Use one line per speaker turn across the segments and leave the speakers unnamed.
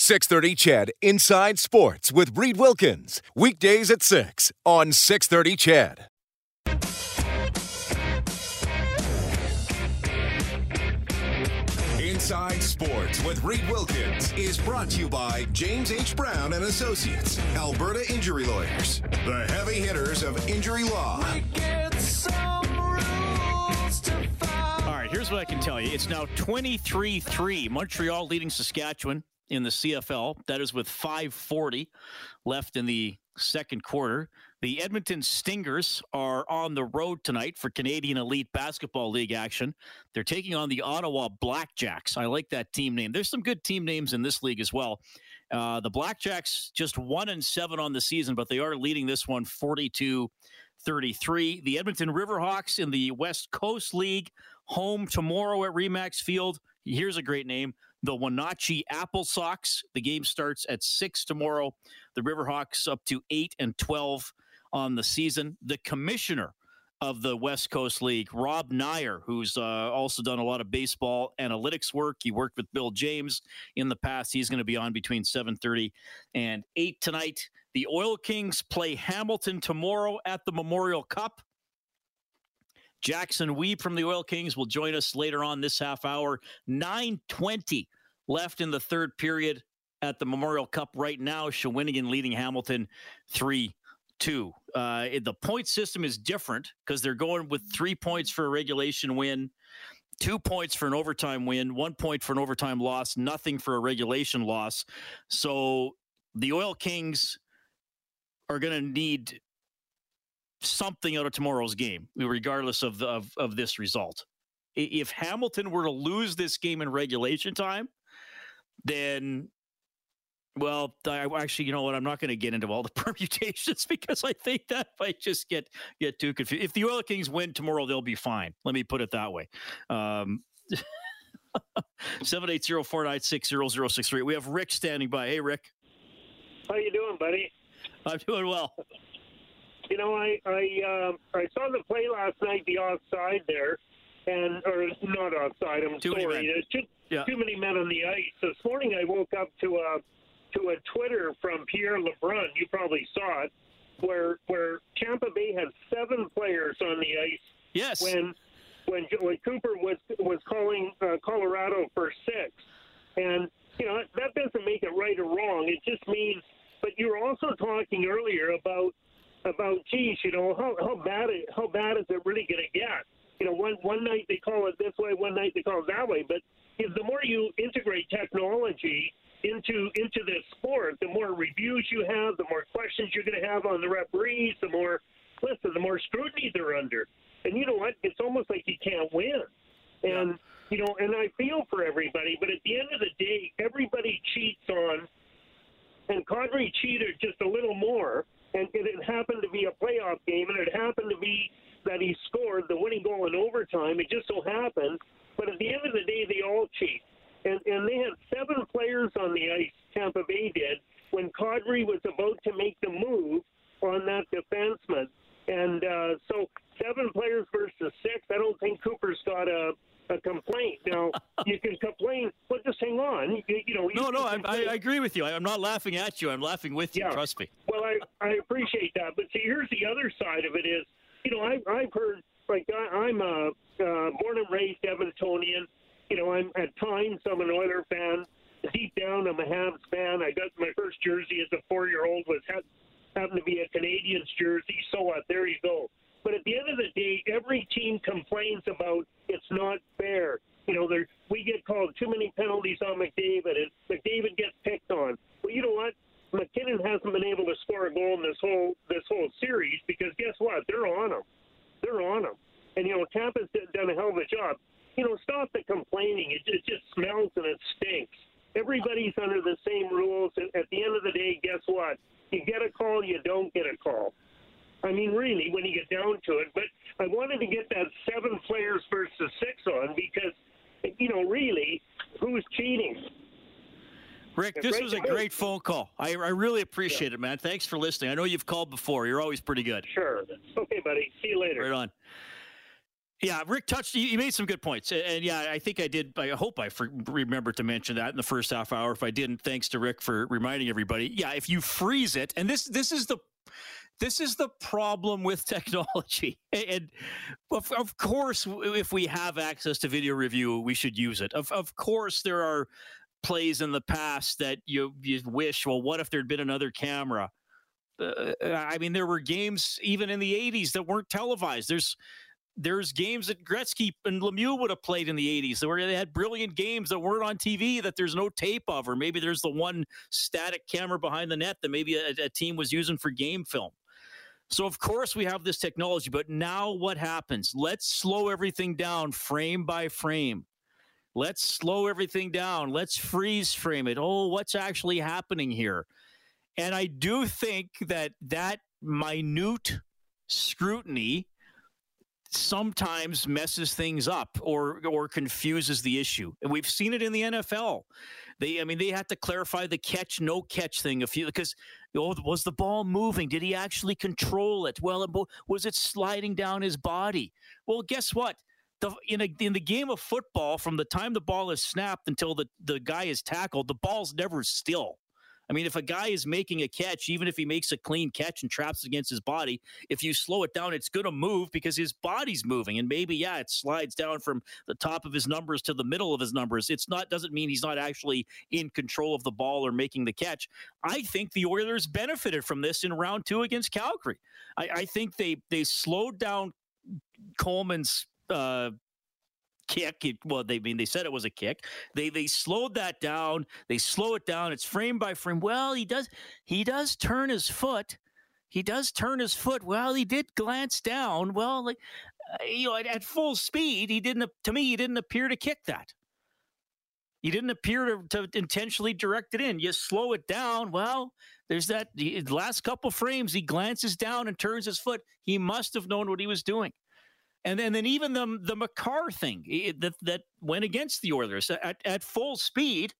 630 CHED Inside Sports with Reed Wilkins. Weekdays at 6 on 630 CHED. Inside Sports with Reed Wilkins is brought to you by James H. Brown and Associates, Alberta Injury Lawyers, the heavy hitters of injury law.
All right, here's what I can tell you. It's now 23 3. Montreal leading Saskatchewan in the CFL. That is with 540 left in the second quarter. The Edmonton Stingers are on the road tonight for Canadian Elite Basketball League action. They're taking on the Ottawa Blackjacks. I like that team name. There's some good team names in this league as well. Uh, the Blackjacks just one and seven on the season, but they are leading this one 42 33. The Edmonton Riverhawks in the West Coast League, home tomorrow at Remax Field. Here's a great name the Wenatchee Apple Sox. The game starts at 6 tomorrow. The Riverhawks up to 8 and 12 on the season. The commissioner of the West Coast League, Rob Neyer, who's uh, also done a lot of baseball analytics work. He worked with Bill James in the past. He's going to be on between 7:30 and 8 tonight. The Oil Kings play Hamilton tomorrow at the Memorial Cup. Jackson Wiebe from the Oil Kings will join us later on this half hour. 920 left in the third period at the Memorial Cup right now. Shawinigan leading Hamilton 3 2. Uh, the point system is different because they're going with three points for a regulation win, two points for an overtime win, one point for an overtime loss, nothing for a regulation loss. So the Oil Kings are going to need something out of tomorrow's game, regardless of, the, of, of this result. If Hamilton were to lose this game in regulation time, then well, I actually, you know what? I'm not going to get into all the permutations because I think that might just get get too confused. If the Oil Kings win tomorrow, they'll be fine. Let me put it that way. Um, 780-496-0063. We have Rick standing by. Hey, Rick.
How you doing, buddy?
I'm doing well.
You know, I I uh, I saw the play last night, the offside there, and or not offside. I'm
Too
sorry. There's too,
Yeah.
too many men on the ice. This morning, I woke up to a to a Twitter from Pierre LeBrun. You probably saw it, where where Tampa Bay had seven players on the ice
Yes.
when when when Cooper was was calling uh, Colorado for six, and you know that doesn't make it right or wrong. It just means. But you were also talking earlier about about geez, you know how how bad it, how bad is it really going to get? You know, one one night they call it this way, one night they call it that way. But if the more you integrate technology into into this sport, the more reviews you have, the more questions you're going to have on the referees, the more listen, the more scrutiny they're under. And you know what? It's almost like you can't win. And you know, and I feel for everybody, but at the end of the day, everybody cheats on and Kadri cheated just a little more, and it happened to be a playoff game, and it happened to be that he scored the winning goal in overtime. It just so happened, but at the end of the day, they all cheat, and and they had seven players on the ice. Tampa Bay did when Kadri was about to make the move on that defenseman, and uh, so seven players versus six. I don't think Cooper's got a. A complaint. Now you can complain, but just hang on. You, you know. you
no, no, I, I, agree with you. I'm not laughing at you. I'm laughing with you.
Yeah.
Trust me.
Well, I appreciate that, but see, here's the other side of it is, you know, I, I've heard like I, I'm a uh, born and raised Edmontonian. You know, I'm at times I'm an Oiler fan. Deep down, I'm a Habs fan. I got my first jersey as a four year old was ha- happened to be a Canadiens jersey. So what? There you go. But at the end of the day, every team complains about it's not fair. You know, there we get called too many penalties on McDavid, and McDavid gets picked on. Well, you know what? MacKinnon hasn't been able to score a goal in this whole this whole series because guess what? They're on him. They're on him. And you know, Tampa's done a hell of a job. You know, stop the complaining. It, it just smells and it stinks. Everybody's under the same rules. And at the end of the day, guess what? You get a call, you don't get a call. I mean, really, when you get down to it. But I wanted to get that seven players versus six on because, you know, really, who's cheating?
Rick, this was a great phone call. I, I really appreciate yeah. it, man. Thanks for listening. I know you've called before. You're always pretty good.
Sure. Okay, buddy. See you later.
Right on. Yeah, Rick touched. You made some good points, and yeah, I think I did. I hope I remember to mention that in the first half hour. If I didn't, thanks to Rick for reminding everybody. Yeah, if you freeze it, and this this is the this is the problem with technology. And of, of course, if we have access to video review, we should use it. Of of course, there are plays in the past that you you wish. Well, what if there'd been another camera? Uh, I mean, there were games even in the '80s that weren't televised. There's there's games that Gretzky and Lemieux would have played in the 80s where they had brilliant games that weren't on TV that there's no tape of, or maybe there's the one static camera behind the net that maybe a, a team was using for game film. So, of course, we have this technology, but now what happens? Let's slow everything down frame by frame. Let's slow everything down. Let's freeze frame it. Oh, what's actually happening here? And I do think that that minute scrutiny sometimes messes things up or or confuses the issue. And we've seen it in the NFL. They I mean they had to clarify the catch no catch thing a few because oh, was the ball moving? Did he actually control it? Well, was it sliding down his body? Well, guess what? The, in, a, in the game of football, from the time the ball is snapped until the, the guy is tackled, the ball's never still. I mean, if a guy is making a catch, even if he makes a clean catch and traps against his body, if you slow it down, it's going to move because his body's moving. And maybe, yeah, it slides down from the top of his numbers to the middle of his numbers. It's not, doesn't mean he's not actually in control of the ball or making the catch. I think the Oilers benefited from this in round two against Calgary. I, I think they, they slowed down Coleman's uh, kick. It, well, they I mean they said it was a kick. They they slowed that down. They slow it down. It's frame by frame. Well, he does he does turn his foot. He does turn his foot. Well, he did glance down. Well, like uh, you know, at, at, full speed, he didn't. To me, he didn't appear to kick that. He didn't appear to, to intentionally direct it in. You slow it down. Well, there's that the last couple frames. He glances down and turns his foot. He must have known what he was doing. And then, then even the the Makar thing that that went against the Oilers at, at full speed,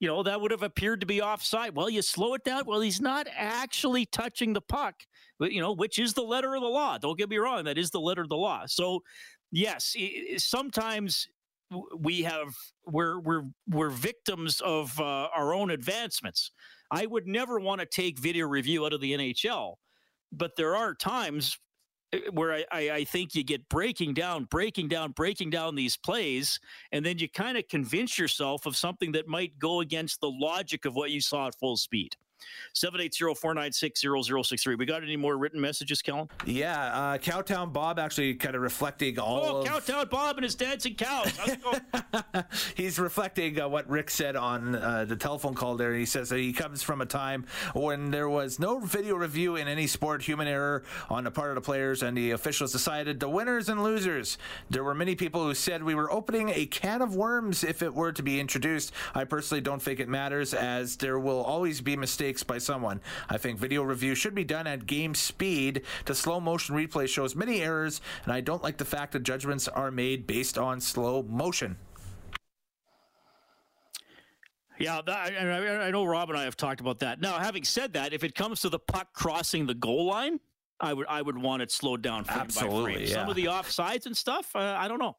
you know, that would have appeared to be offside. Well, you slow it down. Well, he's not actually touching the puck, you know, which is the letter of the law. Don't get me wrong, that is the letter of the law. So, yes, sometimes we have we're we're we're victims of uh, our own advancements. I would never want to take video review out of the NHL, but there are times Eh, where I, I, I, think you get breaking down, breaking down, breaking down these plays, and then you kind of convince yourself of something that might go against the logic of what you saw at full speed. 780-496-0063. We got any more written messages, Kellen?
Yeah, uh, Cowtown Bob actually kind of reflecting all
oh,
of...
Cowtown Bob and his dancing cows.
He's reflecting uh, what Rick said on uh, the telephone call there. He says that he comes from a time when there was no video review in any sport, human error on the part of the players, and the officials decided the winners and losers. There were many people who said we were opening a can of worms if it were to be introduced. I personally don't think it matters, as there will always be mistakes mistakes by someone. I think video review should be done at game speed. The slow motion replay shows many errors, and I don't like the fact that judgments are made based on slow motion.
Yeah, that, I, I know Rob and I have talked about that. Now, having said that, if it comes to the puck crossing the goal line, I would I would want it slowed down frame
Absolutely,
by frame.
Yeah.
Some of the offsides and stuff, uh, I don't know.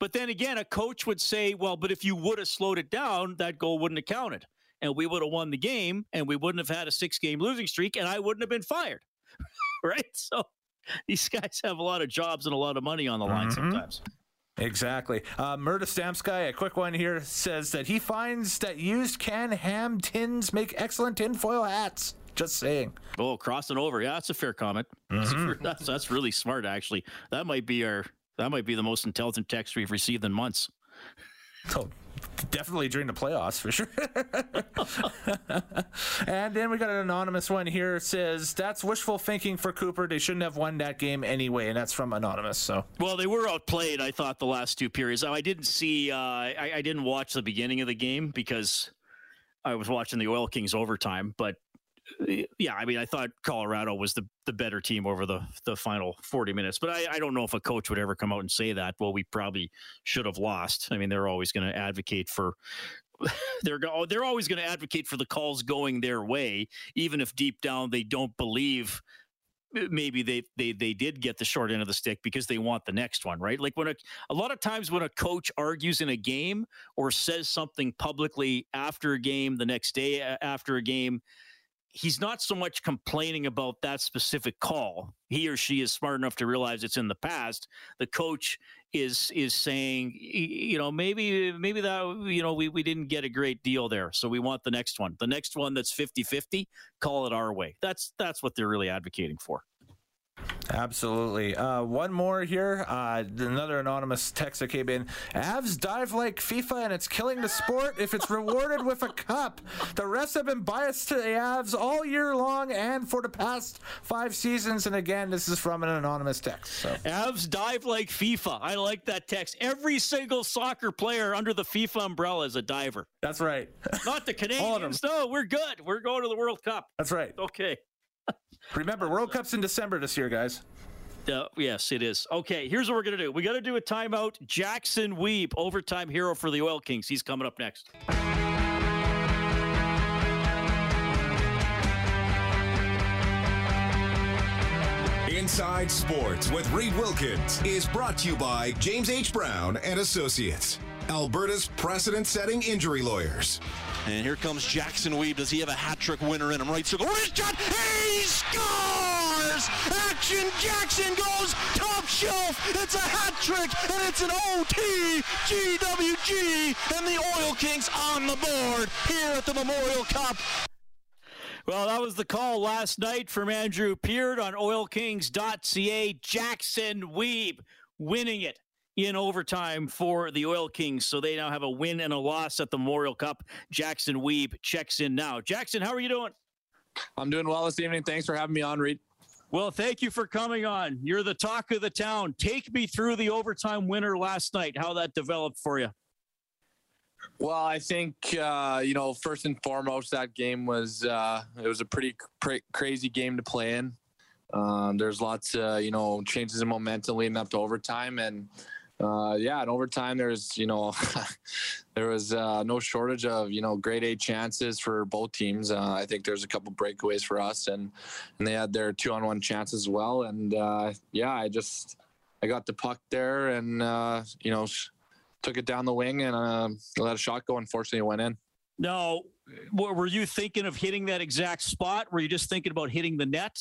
But then again, a coach would say, "Well, but if you would have slowed it down, that goal wouldn't have counted." And we would have won the game and we wouldn't have had a six game losing streak and I wouldn't have been fired. right? So these guys have a lot of jobs and a lot of money on the line mm-hmm. sometimes.
Exactly. Uh, Murda Stamsky, a quick one here, says that he finds that used can ham tins make excellent tinfoil hats. Just saying.
Oh, crossing over. Yeah, that's a fair comment. Mm-hmm. That's, that's really smart, actually. That might be our that might be the most intelligent text we've received in months.
Oh, definitely during the playoffs for sure. and then we got an anonymous one here. It says that's wishful thinking for Cooper. They shouldn't have won that game anyway, and that's from anonymous. So
well, they were outplayed. I thought the last two periods. I didn't see. Uh, I, I didn't watch the beginning of the game because I was watching the Oil Kings overtime, but yeah, I mean, I thought Colorado was the, the better team over the, the final 40 minutes, but I, I don't know if a coach would ever come out and say that. Well, we probably should have lost. I mean, they're always going to advocate for they're go, oh, they're always going to advocate for the calls going their way, even if deep down they don't believe maybe they they they did get the short end of the stick because they want the next one, right? Like when a a lot of times when a coach argues in a game or says something publicly after a game, the next day after a game, he's not so much complaining about that specific call. He or she is smart enough to realize it's in the past. The coach is is saying, you know, maybe maybe that you know we we didn't get a great deal there, so we want the next one. The next one that's 50-50, call it our way. That's that's what they're really advocating for.
Absolutely. Uh, one more here. Uh, another anonymous text that came in. Avs dive like FIFA and it's killing the sport if it's rewarded with a cup. The refs have been biased to the Avs all year long and for the past five seasons. And again, this is from an anonymous text. So.
Avs dive like FIFA. I like that text. Every single soccer player under the FIFA umbrella is a diver.
That's right.
Not the Canadians. no, we're good. We're going to the World Cup.
That's right.
Okay.
Remember, World Cup's in December this year, guys.
Uh, yes, it is. Okay, here's what we're going to do. We got to do a timeout. Jackson Wiebe, overtime hero for the Oil Kings. He's coming up next.
Inside Sports with Reed Wilkins is brought to you by James H. Brown and Associates, Alberta's precedent-setting injury lawyers.
And here comes Jackson Wiebe. Does he have a hat trick winner in him? Right circle. Where's John? Scores! Action Jackson goes top shelf. It's a hat trick, and it's an OT GWG, and the Oil Kings on the board here at the Memorial Cup.
Well, that was the call last night from Andrew Peard on oilkings.ca. Jackson Wiebe winning it in overtime for the Oil Kings. So they now have a win and a loss at the Memorial Cup. Jackson Wiebe checks in now. Jackson, how are you doing?
I'm doing well this evening. Thanks for having me on, Reed.
Well, thank you for coming on. You're the talk of the town. Take me through the overtime winner last night, how that developed for you.
Well, I think uh, you know first and foremost that game was uh, it was a pretty cra- crazy game to play in. Um, there's lots of you know changes in momentum leading up to overtime, and uh, yeah, in overtime, there's you know there was uh, no shortage of you know grade A chances for both teams. Uh, I think there's a couple breakaways for us, and and they had their two on one chances as well. And uh, yeah, I just I got the puck there, and uh, you know took it down the wing and uh, let a shot go. Unfortunately, it went in.
No, were you thinking of hitting that exact spot? Were you just thinking about hitting the net?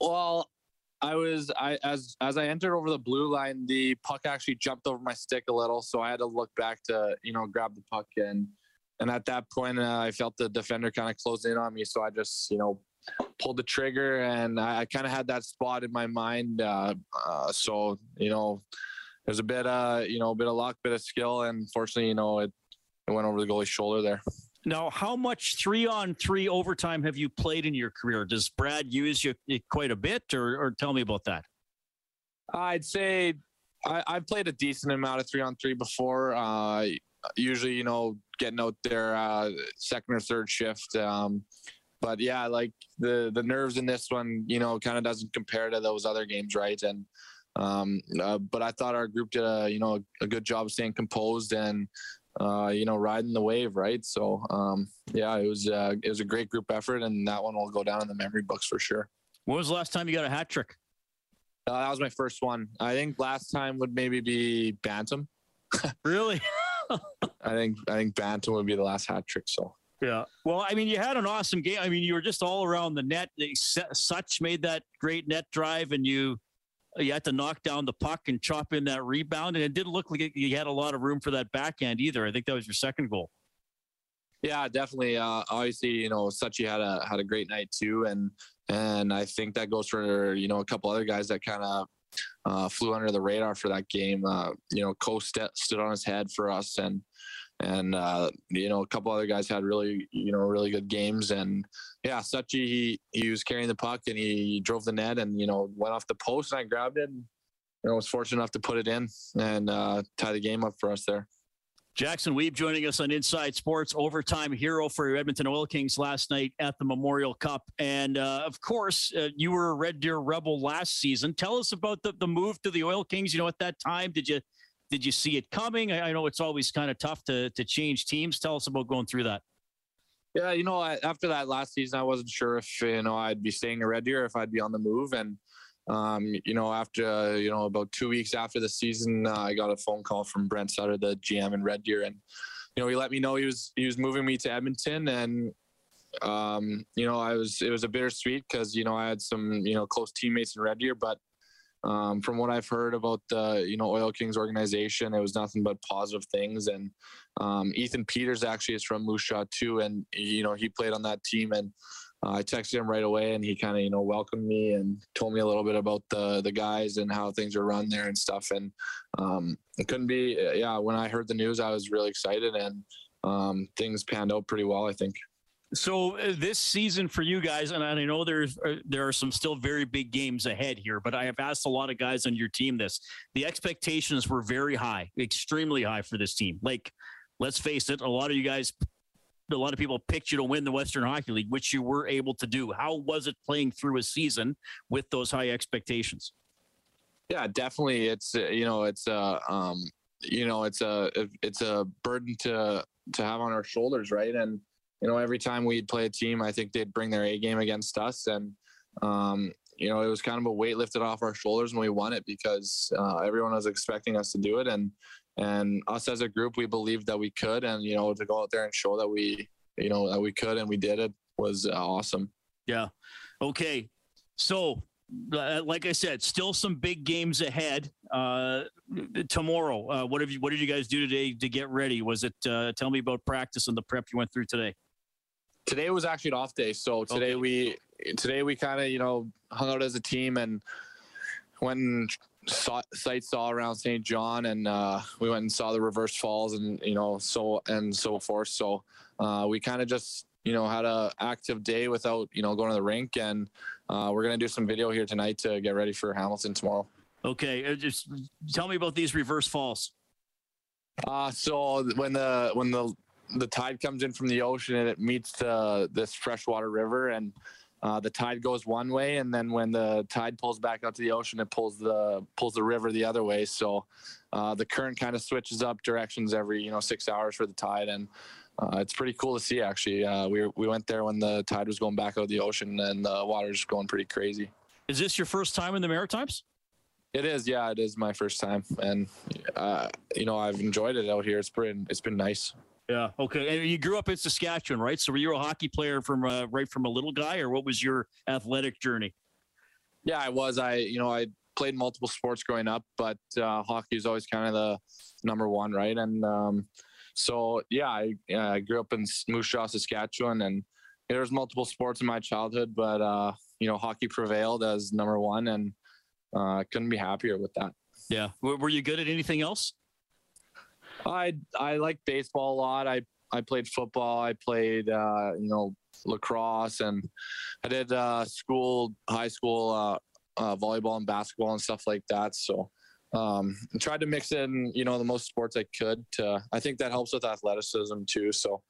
Well, I was I as as I entered over the blue line, the puck actually jumped over my stick a little, so I had to look back to you know grab the puck and and at that point uh, I felt the defender kind of close in on me, so I just you know pulled the trigger and I, I kind of had that spot in my mind. Uh, uh, so you know there's a bit uh you know a bit of luck, bit of skill, and fortunately you know it it went over the goalie's shoulder there.
Now, how much three on three overtime have you played in your career? Does Brad use you quite a bit, or, or tell me about that?
I'd say I, have played a decent amount of three on three before. Uh, usually, you know, getting out there uh, second or third shift. Um, but yeah, like the the nerves in this one, you know, kind of doesn't compare to those other games, right? And um, uh, but I thought our group did a you know a good job of staying composed and uh, you know, riding the wave, right? So, um, yeah, it was uh, it was a great group effort, and that one will go down in the memory books for sure.
When was the last time you got a hat trick?
Uh, that was my first one. I think last time would maybe be Bantam.
really?
I think I think Bantam would be the last hat trick. So.
Yeah. Well, I mean, you had an awesome game. I mean, you were just all around the net. Such made that great net drive, and you you had to knock down the puck and chop in that rebound, and it didn't look like you had a lot of room for that backhand either. I think that was your second goal.
Yeah, definitely. Uh, obviously, you know, Suchi had a had a great night too, and and I think that goes for you know a couple other guys that kind of uh, flew under the radar for that game. Uh, you know, Cossa st- stood on his head for us, and and uh, you know a couple other guys had really you know really good games and yeah Suchi he he was carrying the puck and he drove the net and you know went off the post and I grabbed it and you know, was fortunate enough to put it in and uh, tie the game up for us there.
Jackson Wiebe joining us on Inside Sports, overtime hero for your Edmonton Oil Kings last night at the Memorial Cup. And uh, of course, uh, you were a Red Deer Rebel last season. Tell us about the, the move to the Oil Kings. You know, at that time, did you did you see it coming? I, I know it's always kind of tough to to change teams. Tell us about going through that.
Yeah, you know, after that last season, I wasn't sure if you know I'd be staying at Red Deer, if I'd be on the move, and um, you know, after uh, you know about two weeks after the season, uh, I got a phone call from Brent Sutter, the GM in Red Deer, and you know he let me know he was he was moving me to Edmonton, and um, you know I was it was a bittersweet because you know I had some you know close teammates in Red Deer, but um, from what I've heard about the you know Oil Kings organization, it was nothing but positive things. And um, Ethan Peters actually is from Moose Jaw too, and you know he played on that team and uh, I texted him right away, and he kind of you know welcomed me and told me a little bit about the the guys and how things are run there and stuff. And um, it couldn't be yeah. When I heard the news, I was really excited, and um, things panned out pretty well. I think.
So uh, this season for you guys, and I know there's uh, there are some still very big games ahead here, but I have asked a lot of guys on your team this. The expectations were very high, extremely high for this team. Like, let's face it, a lot of you guys a lot of people picked you to win the Western Hockey League, which you were able to do. How was it playing through a season with those high expectations?
Yeah, definitely. It's uh, you know, it's a uh, um, you know, it's a it's a burden to to have on our shoulders, right? And you know, every time we'd play a team, I think they'd bring their A game against us, and um, you know, it was kind of a weight lifted off our shoulders when we won it because uh, everyone was expecting us to do it, and and us as a group we believed that we could and you know to go out there and show that we you know that we could and we did it was uh, awesome
yeah okay so uh, like I said, still some big games ahead. Uh, tomorrow, uh, what have you? What did you guys do today to get ready? Was it? Uh, tell me about practice and the prep you went through today.
Today was actually an off day, so today okay. we today we kind of you know hung out as a team and went saw, sites saw around Saint John, and uh, we went and saw the reverse falls, and you know, so and so forth. So uh, we kind of just you know had a active day without you know going to the rink, and uh, we're gonna do some video here tonight to get ready for Hamilton tomorrow.
Okay, uh, just tell me about these reverse falls.
Uh, so when the when the the tide comes in from the ocean and it meets the this freshwater river and uh, the tide goes one way, and then when the tide pulls back out to the ocean, it pulls the pulls the river the other way. So uh, the current kind of switches up directions every you know six hours for the tide, and uh, it's pretty cool to see. Actually, uh, we we went there when the tide was going back out of the ocean, and the water's going pretty crazy.
Is this your first time in the Maritimes?
It is, yeah, it is my first time, and uh, you know I've enjoyed it out here. It's been it's been nice.
Yeah. Okay. And you grew up in Saskatchewan, right? So were you a hockey player from uh, right from a little guy, or what was your athletic journey?
Yeah, I was. I you know I played multiple sports growing up, but uh, hockey is always kind of the number one, right? And um, so yeah, I, I grew up in Moose Jaw, Saskatchewan, and there was multiple sports in my childhood, but uh, you know hockey prevailed as number one, and uh, I couldn't be happier with that.
Yeah. Were you good at anything else?
I I like baseball a lot. I I played football. I played uh, you know lacrosse, and I did uh, school, high school uh, uh, volleyball and basketball and stuff like that. So um, I tried to mix in you know the most sports I could. To, I think that helps with athleticism too. So.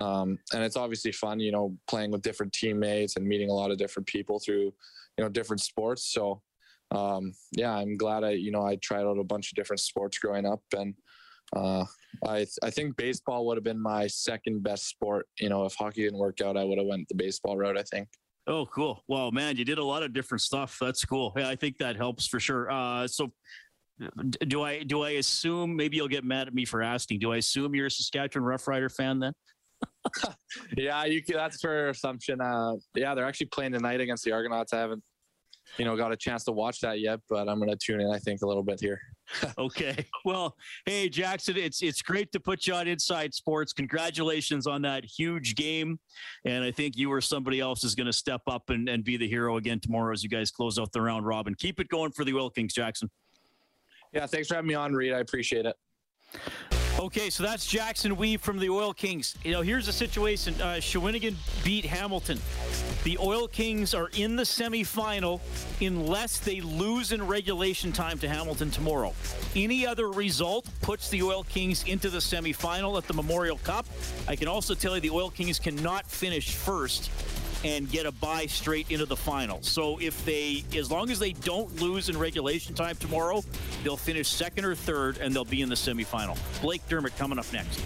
Um, and it's obviously fun, you know, playing with different teammates and meeting a lot of different people through, you know, different sports. So, um, yeah, I'm glad I, you know, I tried out a bunch of different sports growing up and, uh, I I think baseball would have been my second best sport. You know, if hockey didn't work out, I would have went the baseball route. I think.
Oh, cool. Well, man, you did a lot of different stuff. That's cool. Yeah, I think that helps for sure. Uh, so, do I do I assume maybe you'll get mad at me for asking? Do I assume you're a Saskatchewan Roughrider fan then?
yeah, you that's for assumption. Uh, yeah, they're actually playing tonight against the Argonauts. I haven't, you know, got a chance to watch that yet, but I'm going to tune in. I think a little bit here.
okay. Well, hey Jackson, it's it's great to put you on Inside Sports. Congratulations on that huge game, and I think you or somebody else is going to step up and, and be the hero again tomorrow as you guys close out the round robin. Keep it going for the Oil Kings, Jackson.
Yeah, thanks for having me on, Reed. I appreciate it.
Okay, so that's Jackson Wiebe from the Oil Kings. You know, here's the situation. Uh, Shawinigan beat Hamilton. The Oil Kings are in the semifinal unless they lose in regulation time to Hamilton tomorrow. Any other result puts the Oil Kings into the semifinal at the Memorial Cup. I can also tell you the Oil Kings cannot finish first and get a bye straight into the final. So if they, as long as they don't lose in regulation time tomorrow, they'll finish second or third and they'll be in the semifinal. Blake Dermott coming up next.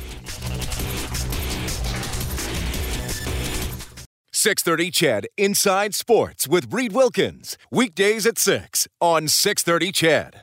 630 CHED Inside Sports with Reed Wilkins. Weekdays at 6 on 630 CHED.